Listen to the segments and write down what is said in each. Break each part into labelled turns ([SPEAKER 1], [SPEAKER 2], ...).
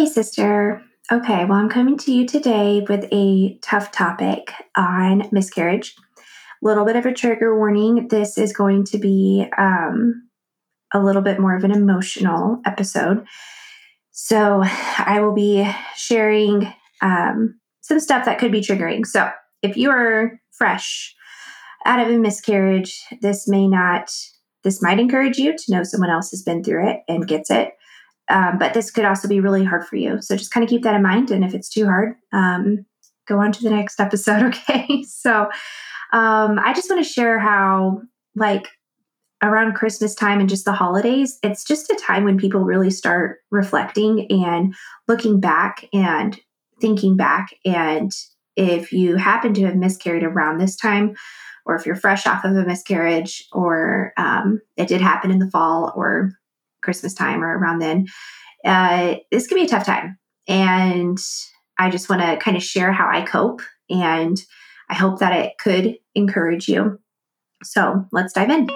[SPEAKER 1] Hey, sister. Okay, well, I'm coming to you today with a tough topic on miscarriage. A little bit of a trigger warning. This is going to be um, a little bit more of an emotional episode. So, I will be sharing um, some stuff that could be triggering. So, if you are fresh out of a miscarriage, this may not, this might encourage you to know someone else has been through it and gets it um, but this could also be really hard for you. So just kind of keep that in mind. And if it's too hard, um, go on to the next episode. Okay. so um, I just want to share how, like, around Christmas time and just the holidays, it's just a time when people really start reflecting and looking back and thinking back. And if you happen to have miscarried around this time, or if you're fresh off of a miscarriage, or um, it did happen in the fall, or Christmas time or around then, uh, this can be a tough time. And I just want to kind of share how I cope. And I hope that it could encourage you. So let's dive in.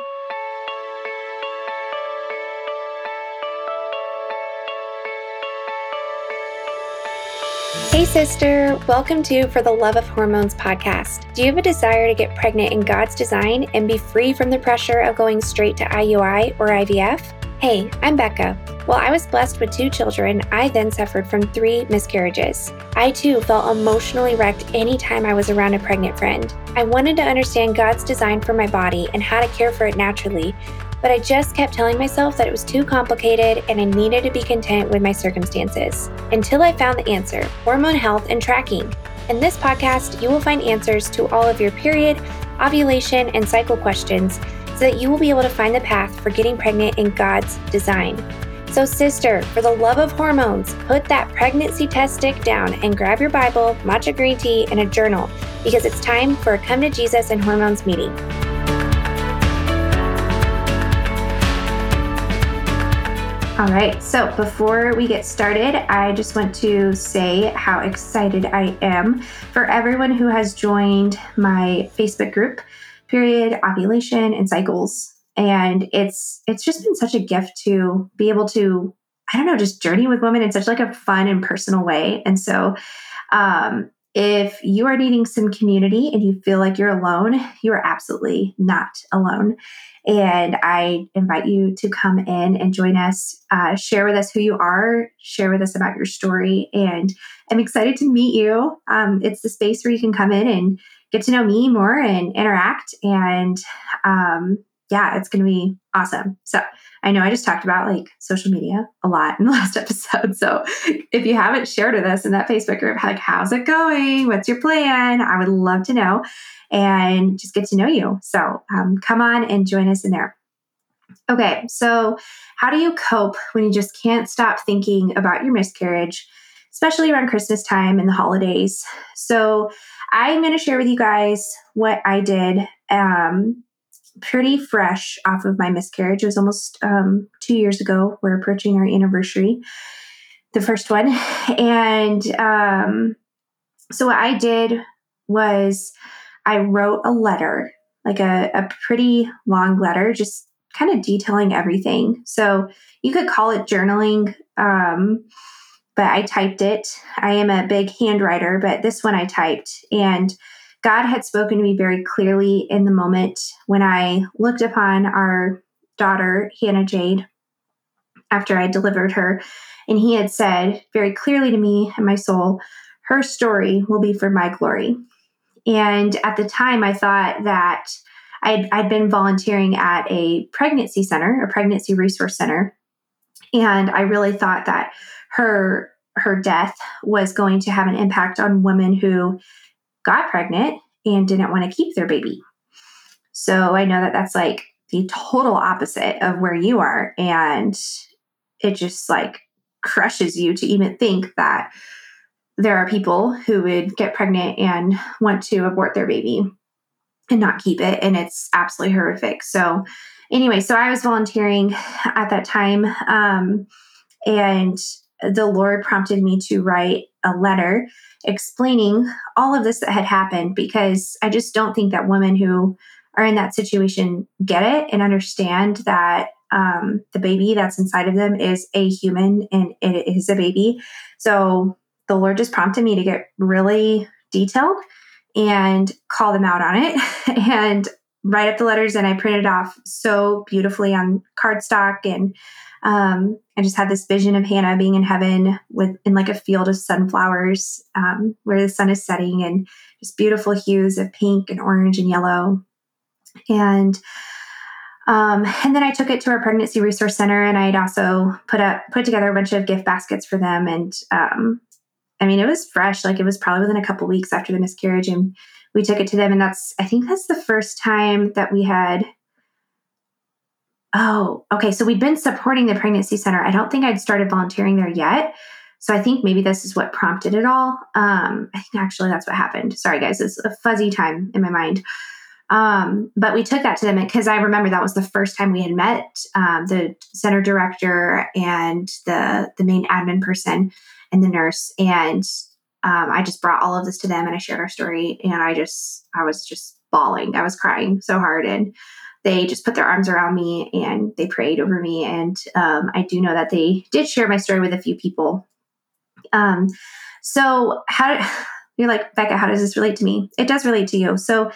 [SPEAKER 1] Hey, sister. Welcome to For the Love of Hormones podcast. Do you have a desire to get pregnant in God's design and be free from the pressure of going straight to IUI or IVF? Hey, I'm Bekah. While I was blessed with two children, I then suffered from three miscarriages. I too felt emotionally wrecked anytime I was around a pregnant friend. I wanted to understand God's design for my body and how to care for it naturally, but I just kept telling myself that it was too complicated and I needed to be content with my circumstances. Until I found the answer hormone health and tracking. In this podcast, you will find answers to all of your period, ovulation, and cycle questions so that you will be able to find the path for getting pregnant in God's design. So, sister, for the love of hormones, put that pregnancy test stick down and grab your Bible, matcha green tea, and a journal because it's time for a Come to Jesus and Hormones meeting. All right, so before we get started, I just want to say how excited I am for everyone who has joined my Facebook group period, ovulation, and cycles. And it's it's just been such a gift to be able to, I don't know, just journey with women in such like a fun and personal way. And so um if you are needing some community and you feel like you're alone, you are absolutely not alone. And I invite you to come in and join us, uh, share with us who you are, share with us about your story. And I'm excited to meet you. Um, it's the space where you can come in and get to know me more and interact. And um, yeah, it's going to be awesome. So I know I just talked about like social media a lot in the last episode. So if you haven't shared with us in that Facebook group, like, how's it going? What's your plan? I would love to know and just get to know you. So um, come on and join us in there. Okay, so how do you cope when you just can't stop thinking about your miscarriage, especially around Christmas time and the holidays? So I'm going to share with you guys what I did. Um, pretty fresh off of my miscarriage. It was almost um, two years ago. We're approaching our anniversary, the first one. And um, so what I did was I wrote a letter, like a, a pretty long letter, just kind of detailing everything. So you could call it journaling. Um, but I typed it. I am a big handwriter, but this one I typed. And God had spoken to me very clearly in the moment when I looked upon our daughter, Hannah Jade, after I delivered her. And He had said very clearly to me and my soul, her story will be for my glory. And at the time, I thought that I'd, I'd been volunteering at a pregnancy center, a pregnancy resource center. And I really thought that her her death was going to have an impact on women who got pregnant and didn't want to keep their baby. So I know that that's like the total opposite of where you are and it just like crushes you to even think that there are people who would get pregnant and want to abort their baby and not keep it and it's absolutely horrific. So anyway, so I was volunteering at that time um, and the Lord prompted me to write a letter explaining all of this that had happened because I just don't think that women who are in that situation get it and understand that um, the baby that's inside of them is a human and it is a baby. So the Lord just prompted me to get really detailed and call them out on it and write up the letters. And I printed off so beautifully on cardstock. And um, I just had this vision of Hannah being in heaven with in like a field of sunflowers um, where the sun is setting and just beautiful hues of pink and orange and yellow. And um, and then I took it to our pregnancy resource center, and I'd also put up put together a bunch of gift baskets for them. And um, I mean, it was fresh; like it was probably within a couple weeks after the miscarriage, and we took it to them. And that's I think that's the first time that we had. Oh, okay. So we'd been supporting the pregnancy center. I don't think I'd started volunteering there yet. So I think maybe this is what prompted it all. Um, I think actually that's what happened. Sorry, guys, it's a fuzzy time in my mind. Um, but we took that to them because I remember that was the first time we had met um, the center director and the the main admin person and the nurse. And um, I just brought all of this to them and I shared our story. And I just I was just bawling. I was crying so hard and they just put their arms around me and they prayed over me. And um, I do know that they did share my story with a few people. Um, so how you're like Bekah? How does this relate to me? It does relate to you. So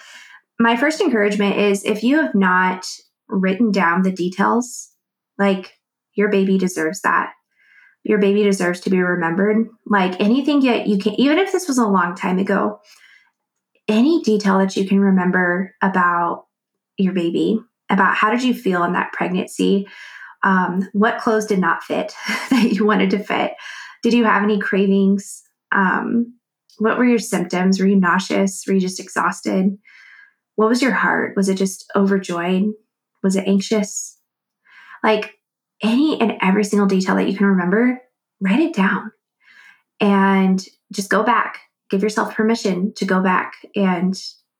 [SPEAKER 1] my first encouragement is if you have not written down the details, like your baby deserves that. Your baby deserves to be remembered. Like anything that you can, even if this was a long time ago, any detail that you can remember about your baby, about how did you feel in that pregnancy, um, what clothes did not fit that you wanted to fit, did you have any cravings? Um, what were your symptoms? Were you nauseous? Were you just exhausted? What was your heart? Was it just overjoyed? Was it anxious? Like any and every single detail that you can remember, write it down and just go back. Give yourself permission to go back and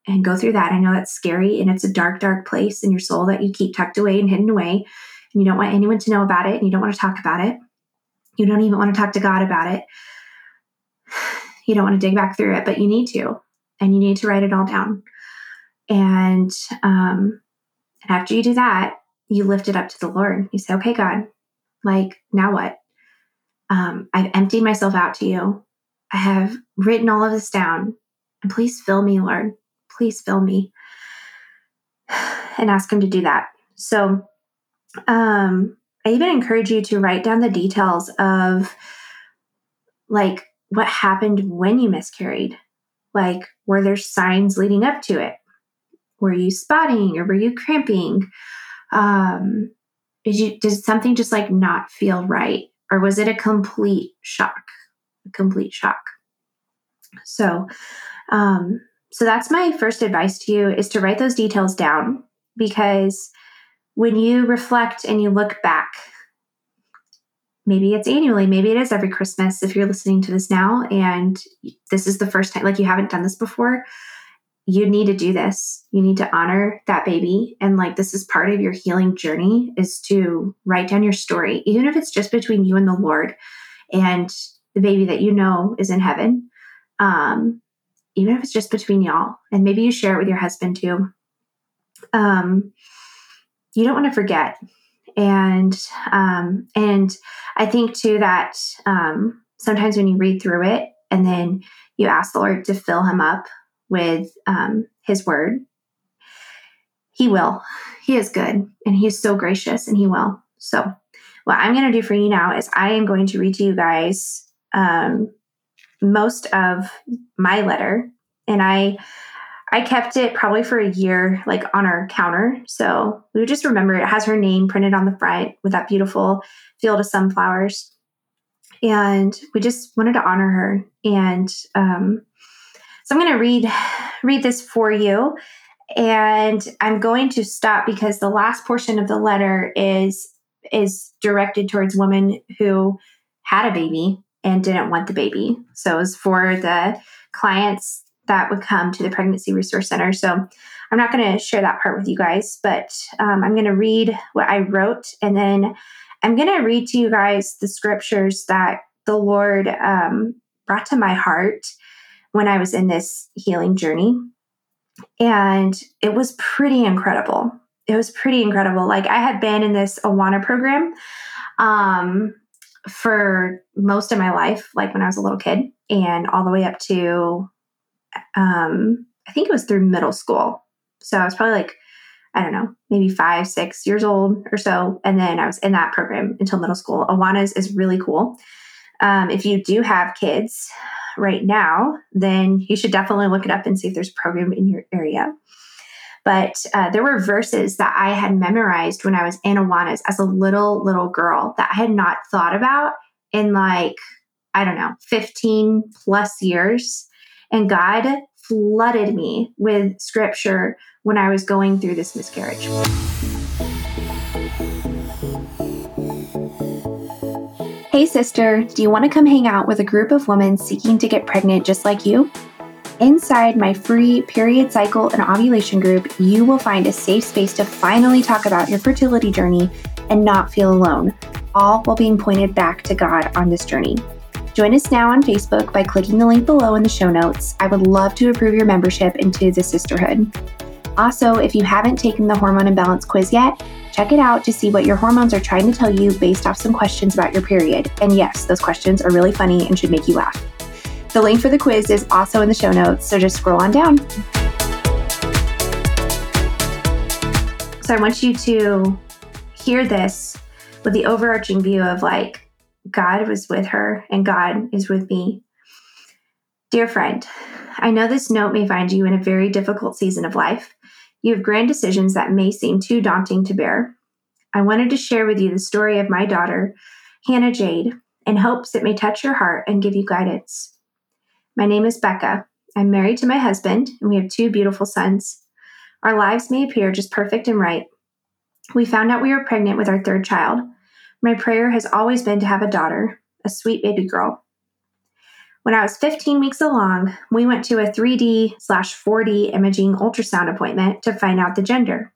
[SPEAKER 1] and go through that. I know that's scary and it's a dark, dark place in your soul that you keep tucked away and hidden away. And you don't want anyone to know about it and you don't want to talk about it. You don't even want to talk to God about it. You don't want to dig back through it, but you need to. And you need to write it all down. And um, after you do that, you lift it up to the Lord. You say, okay, God, like, now what? Um, I've emptied myself out to you. I have written all of this down. And please fill me, Lord. Please fill me. And ask Him to do that. So, um, I even encourage you to write down the details of like what happened when you miscarried. Like, were there signs leading up to it? were you spotting or were you cramping? Um, did you did something just like not feel right, or was it a complete shock? A complete shock. So, um, so that's my first advice to you is to write those details down because when you reflect and you look back, maybe it's annually, maybe it is every Christmas if you're listening to this now and this is the first time, like you haven't done this before you need to do this. You need to honor that baby. And like, this is part of your healing journey is to write down your story, even if it's just between you and the Lord and the baby that you know is in heaven. Um, even if it's just between y'all, and maybe you share it with your husband too. Um, you don't want to forget. And um, and I think too that um, sometimes when you read through it and then you ask the Lord to fill him up with um, his word. He will. He is good and he is so gracious and he will. So, what I'm going to do for you now is I am going to read to you guys um, most of my letter and I I kept it probably for a year like on our counter. So we just remember it has her name printed on the front with that beautiful field of sunflowers. And we just wanted to honor her. And um, so I'm going to read read this for you and I'm going to stop because the last portion of the letter is is directed towards women who had a baby and didn't want the baby. So it was for the clients that would come to the pregnancy resource center. So I'm not going to share that part with you guys, but um, I'm going to read what I wrote and then I'm going to read to you guys the scriptures that the Lord um, brought to my heart when I was in this healing journey. And it was pretty incredible. it was pretty incredible. Like I had been in this Awana program um, for most of my life, like when I was a little kid, and all the way up to um, I think it was through middle school. So I was probably like, I don't know, maybe five, six years old or so. And then I was in that program until middle school. Awanas is really cool. Um, if you do have kids right now, then you should definitely look it up and see if there's a program in your area. But uh, there were verses that I had memorized when I was in Awanas as a little, little girl that I had not thought about in like, I don't know, 15 plus years. And God flooded me with scripture when I was going through this miscarriage. Hey, sister, do you want to come hang out with a group of women seeking to get pregnant just like you? Inside my free period cycle and ovulation group, you will find a safe space to finally talk about your fertility journey and not feel alone, all while being pointed back to God on this journey. Join us now on Facebook by clicking the link below in the show notes. I would love to approve your membership into the sisterhood. Also, if you haven't taken the hormone imbalance quiz yet, check it out to see what your hormones are trying to tell you based off some questions about your period. And yes, those questions are really funny and should make you laugh. The link for the quiz is also in the show notes, so just scroll on down. So I want you to hear this with the overarching view of like, God was with her and God is with me. Dear friend, I know this note may find you in a very difficult season of life. You have grand decisions that may seem too daunting to bear. I wanted to share with you the story of my daughter, Hannah Jade, in hopes it may touch your heart and give you guidance. My name is Bekah. I'm married to my husband, and we have two beautiful sons. Our lives may appear just perfect and right. We found out we were pregnant with our third child. My prayer has always been to have a daughter, a sweet baby girl. When I was 15 weeks along, we went to a 3D slash 4D imaging ultrasound appointment to find out the gender.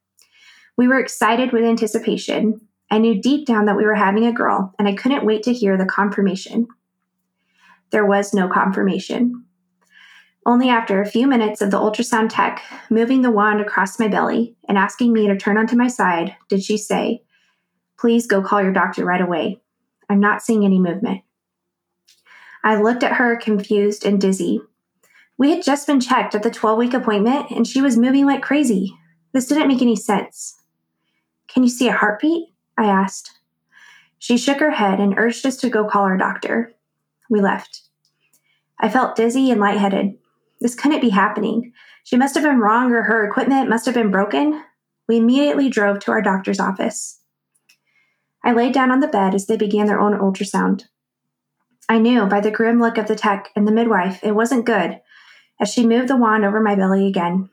[SPEAKER 1] We were excited with anticipation. I knew deep down that we were having a girl, and I couldn't wait to hear the confirmation. There was no confirmation. Only after a few minutes of the ultrasound tech moving the wand across my belly and asking me to turn onto my side did she say, Please go call your doctor right away. I'm not seeing any movement. I looked at her confused and dizzy. We had just been checked at the 12 week appointment and she was moving like crazy. This didn't make any sense. Can you see a heartbeat? I asked. She shook her head and urged us to go call our doctor. We left. I felt dizzy and lightheaded. This couldn't be happening. She must have been wrong or her equipment must have been broken. We immediately drove to our doctor's office. I laid down on the bed as they began their own ultrasound. I knew by the grim look of the tech and the midwife it wasn't good as she moved the wand over my belly again.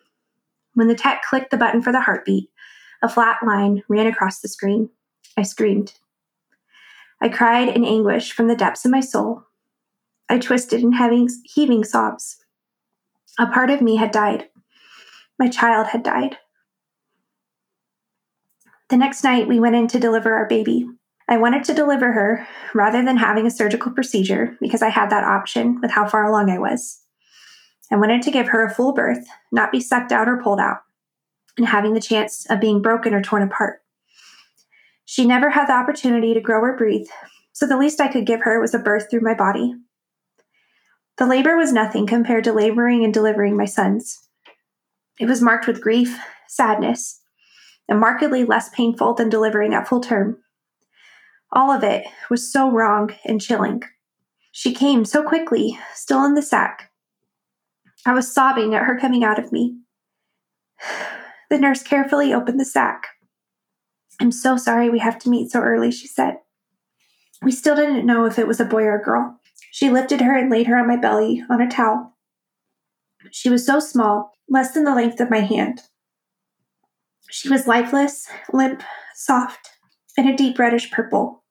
[SPEAKER 1] When the tech clicked the button for the heartbeat, a flat line ran across the screen. I screamed. I cried in anguish from the depths of my soul. I twisted in heaving, heaving sobs. A part of me had died. My child had died. The next night, we went in to deliver our baby. I wanted to deliver her rather than having a surgical procedure because I had that option with how far along I was. I wanted to give her a full birth, not be sucked out or pulled out, and having the chance of being broken or torn apart. She never had the opportunity to grow or breathe, so the least I could give her was a birth through my body. The labor was nothing compared to laboring and delivering my sons. It was marked with grief, sadness, and markedly less painful than delivering at full term. All of it was so wrong and chilling. She came so quickly, still in the sac. I was sobbing at her coming out of me. The nurse carefully opened the sac. I'm so sorry we have to meet so early, she said. We still didn't know if it was a boy or a girl. She lifted her and laid her on my belly on a towel. She was so small, less than the length of my hand. She was lifeless, limp, soft, and a deep reddish purple.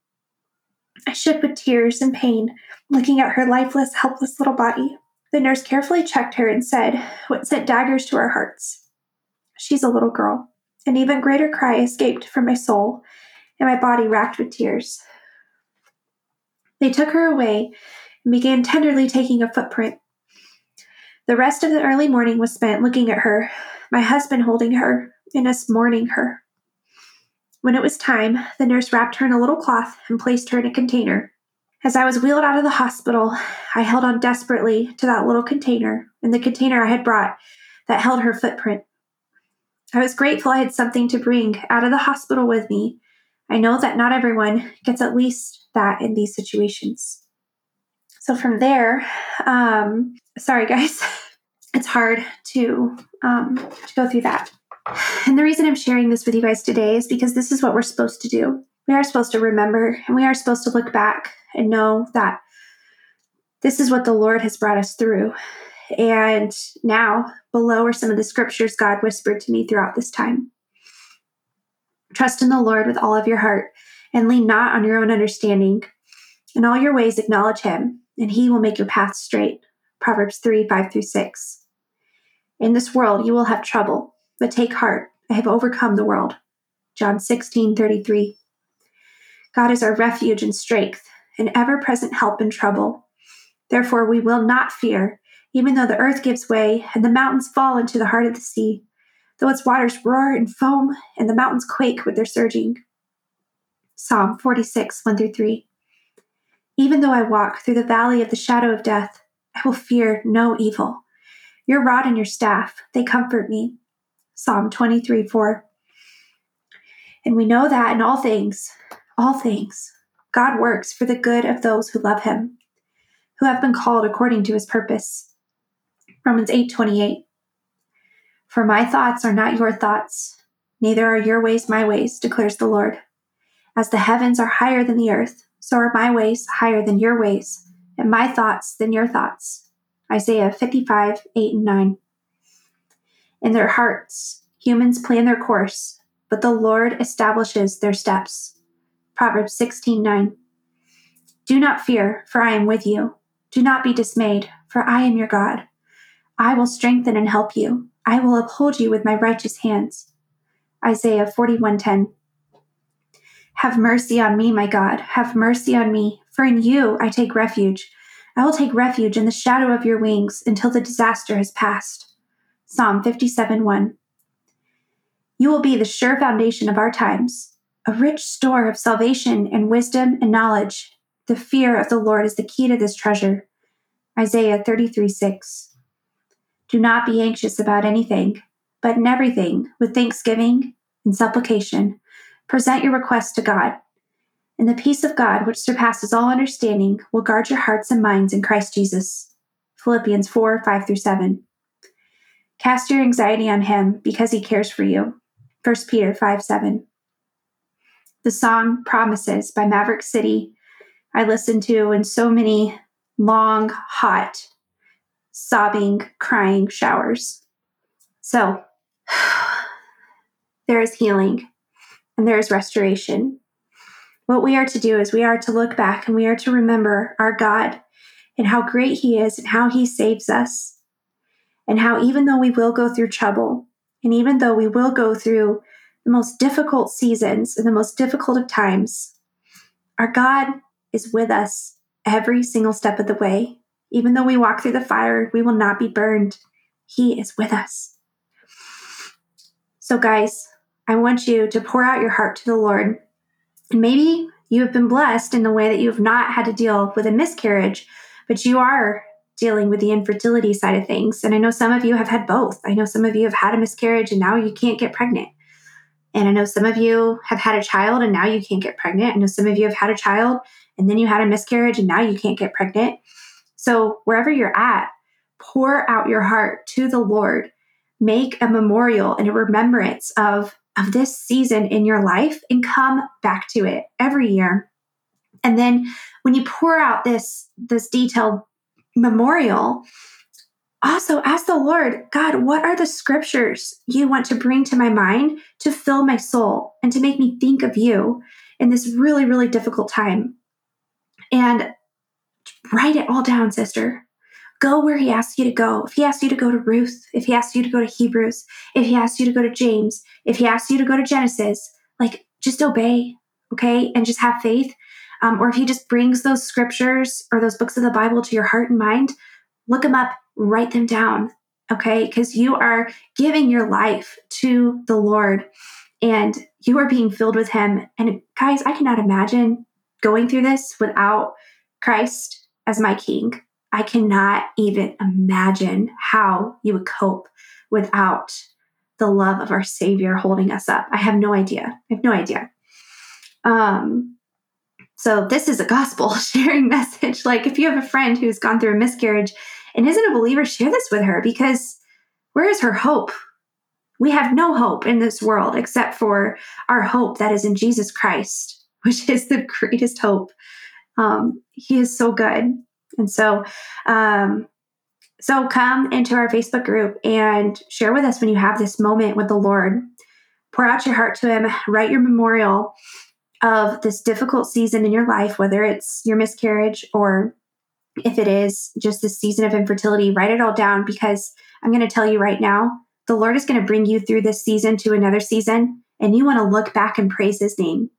[SPEAKER 1] I shook with tears and pain, looking at her lifeless, helpless little body. The nurse carefully checked her and said what sent daggers to our hearts. She's a little girl. An even greater cry escaped from my soul, and my body racked with tears. They took her away and began tenderly taking a footprint. The rest of the early morning was spent looking at her, my husband holding her, and us mourning her. When it was time, the nurse wrapped her in a little cloth and placed her in a container. As I was wheeled out of the hospital, I held on desperately to that little container and the container I had brought that held her footprint. I was grateful I had something to bring out of the hospital with me. I know that not everyone gets at least that in these situations. So from there, um, sorry guys, it's hard to um, to go through that. And the reason I'm sharing this with you guys today is because this is what we're supposed to do. We are supposed to remember and we are supposed to look back and know that this is what the Lord has brought us through. And now, below are some of the scriptures God whispered to me throughout this time. Trust in the Lord with all of your heart and lean not on your own understanding. In all your ways, acknowledge him, and he will make your path straight. Proverbs 3 5 through 6. In this world you will have trouble, but take heart. I have overcome the world. John 16 33. God is our refuge and strength, an ever present help in trouble. Therefore, we will not fear, even though the earth gives way and the mountains fall into the heart of the sea, though its waters roar and foam and the mountains quake with their surging. Psalm 46, 1 through 3. Even though I walk through the valley of the shadow of death, I will fear no evil. Your rod and your staff, they comfort me. Psalm 23, 4. And we know that in all things, all things, God works for the good of those who love him, who have been called according to his purpose. Romans 8, 28. For my thoughts are not your thoughts, neither are your ways my ways, declares the Lord. As the heavens are higher than the earth, so are my ways higher than your ways, and my thoughts than your thoughts. Isaiah 55, 8 and 9. In their hearts, humans plan their course, but the Lord establishes their steps. Proverbs 16, 9. Do not fear, for I am with you. Do not be dismayed, for I am your God. I will strengthen and help you. I will uphold you with my righteous hands. Isaiah 41:10 have mercy on me, my God. Have mercy on me, for in you I take refuge. I will take refuge in the shadow of your wings until the disaster has passed. Psalm 57 1. You will be the sure foundation of our times, a rich store of salvation and wisdom and knowledge. The fear of the Lord is the key to this treasure. Isaiah 33 6. Do not be anxious about anything, but in everything, with thanksgiving and supplication, Present your request to God. And the peace of God, which surpasses all understanding, will guard your hearts and minds in Christ Jesus. Philippians 4 5 through 7. Cast your anxiety on him because he cares for you. 1 Peter 5 7. The song Promises by Maverick City, I listened to in so many long, hot, sobbing, crying showers. So, there is healing and there is restoration. What we are to do is we are to look back and we are to remember our God and how great He is and how He saves us. And how even though we will go through trouble, and even though we will go through the most difficult seasons and the most difficult of times, our God is with us every single step of the way. Even though we walk through the fire, we will not be burned. He is with us. So, guys, I want you to pour out your heart to the Lord. And maybe you have been blessed in the way that you have not had to deal with a miscarriage, but you are dealing with the infertility side of things. And I know some of you have had both. I know some of you have had a miscarriage and now you can't get pregnant. And I know some of you have had a child and now you can't get pregnant. I know some of you have had a child and then you had a miscarriage and now you can't get pregnant. So, wherever you're at, pour out your heart to the Lord. Make a memorial and a remembrance of of this season in your life and come back to it every year. And then when you pour out this this detailed memorial, also ask the Lord, God, what are the scriptures you want to bring to my mind to fill my soul and to make me think of you in this really, really difficult time? And write it all down, sister. Go where he asks you to go. If he asks you to go to Ruth, if he asks you to go to Hebrews, if he asks you to go to James, if he asks you to go to Genesis, like just obey, okay? And just have faith. Um, or if he just brings those scriptures or those books of the Bible to your heart and mind, look them up, write them down, okay? Because you are giving your life to the Lord. and you are being filled with Him. And guys, I cannot imagine going through this without Christ as my King. I cannot even imagine how you would cope without the love of our Savior holding us up. I have no idea. I have no idea. Um, so this is a gospel sharing message. Like if you have a friend who's gone through a miscarriage and isn't a believer, share this with her because where is her hope? We have no hope in this world except for our hope that is in Jesus Christ, which is the greatest hope. Um, he is so good. And so, um, so come into our Facebook group and share with us when you have this moment with the Lord. Pour out your heart to Him, write your memorial of this difficult season in your life, whether it's your miscarriage or if it is just this season of infertility, write it all down because I'm going to tell you right now, the Lord is going to bring you through this season to another season, and you want to look back and praise His name.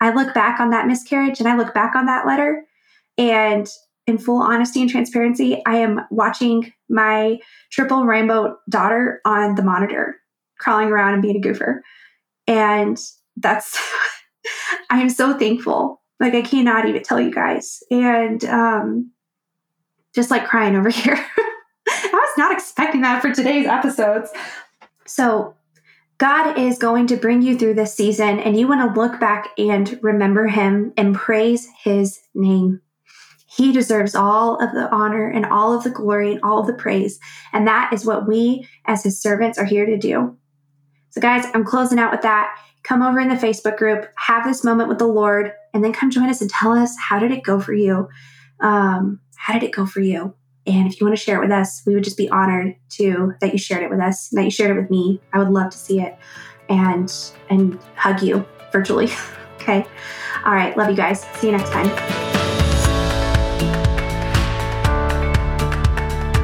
[SPEAKER 1] I look back on that miscarriage and I look back on that letter, and in full honesty and transparency, I am watching my triple rainbow daughter on the monitor, crawling around and being a goofer. And that's, I am so thankful. Like, I cannot even tell you guys. And um, just like crying over here. I was not expecting that for today's episodes. So, God is going to bring you through this season, and you want to look back and remember Him and praise His name. He deserves all of the honor and all of the glory and all of the praise. And that is what we as his servants are here to do. So, guys, I'm closing out with that. Come over in the Facebook group, have this moment with the Lord, and then come join us and tell us how did it go for you? Um, how did it go for you? And if you want to share it with us, we would just be honored to that you shared it with us, that you shared it with me. I would love to see it and and hug you virtually. okay. All right. Love you guys. See you next time.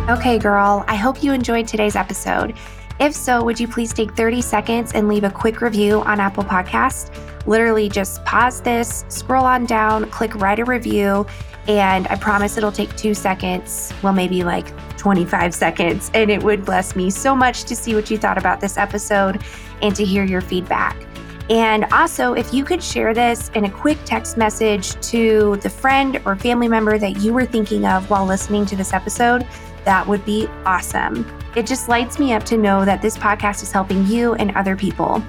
[SPEAKER 1] Okay, girl, I hope you enjoyed today's episode. If so, would you please take 30 seconds and leave a quick review on Apple Podcast? Literally just pause this, scroll on down, click write a review, and I promise it'll take two seconds, well, maybe like 25 seconds, and it would bless me so much to see what you thought about this episode and to hear your feedback. And also, if you could share this in a quick text message to the friend or family member that you were thinking of while listening to this episode, that would be awesome. It just lights me up to know that this podcast is helping you and other people.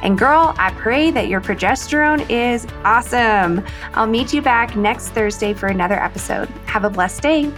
[SPEAKER 1] And girl, I pray that your progesterone is awesome. I'll meet you back next Thursday for another episode. Have a blessed day.